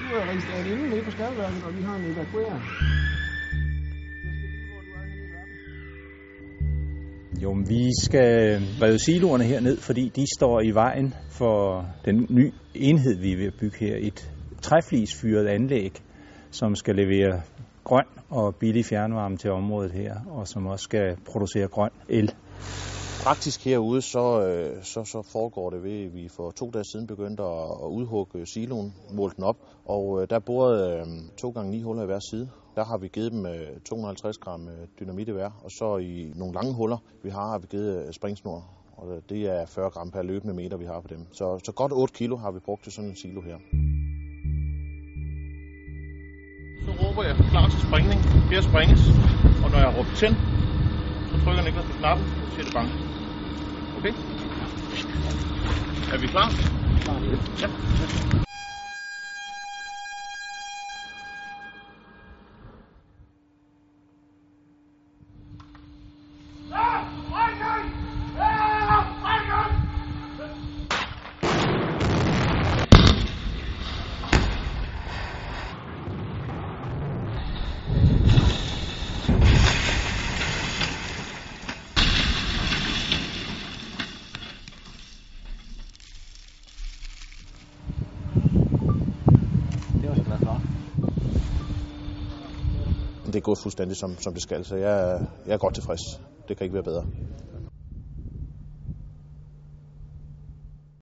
Du er registreret inde nede på skadeværket, og vi har en evakuering. Jo, men vi skal rive siloerne her ned, fordi de står i vejen for den nye enhed, vi er ved at bygge her. Et træflisfyret anlæg, som skal levere grøn og billig fjernvarme til området her, og som også skal producere grøn el. Praktisk herude, så, øh, så, så foregår det ved, at vi for to dage siden begyndte at, at udhugge siloen, målte den op, og øh, der borede øh, to gange ni huller i hver side. Der har vi givet dem øh, 250 gram øh, dynamit i hver, og så i nogle lange huller, vi har, har vi givet øh, springsnor, og det er 40 gram per løbende meter, vi har på dem. Så, så godt 8 kilo har vi brugt til sådan en silo her. Så råber jeg klar til springning. Her springes, og når jeg råber tænd, så trykker Niklas på knappen, og siger det bang. Okay? Er vi klar? Ja. Det er gået fuldstændig som, som det skal, så jeg, jeg er godt tilfreds. Det kan ikke være bedre.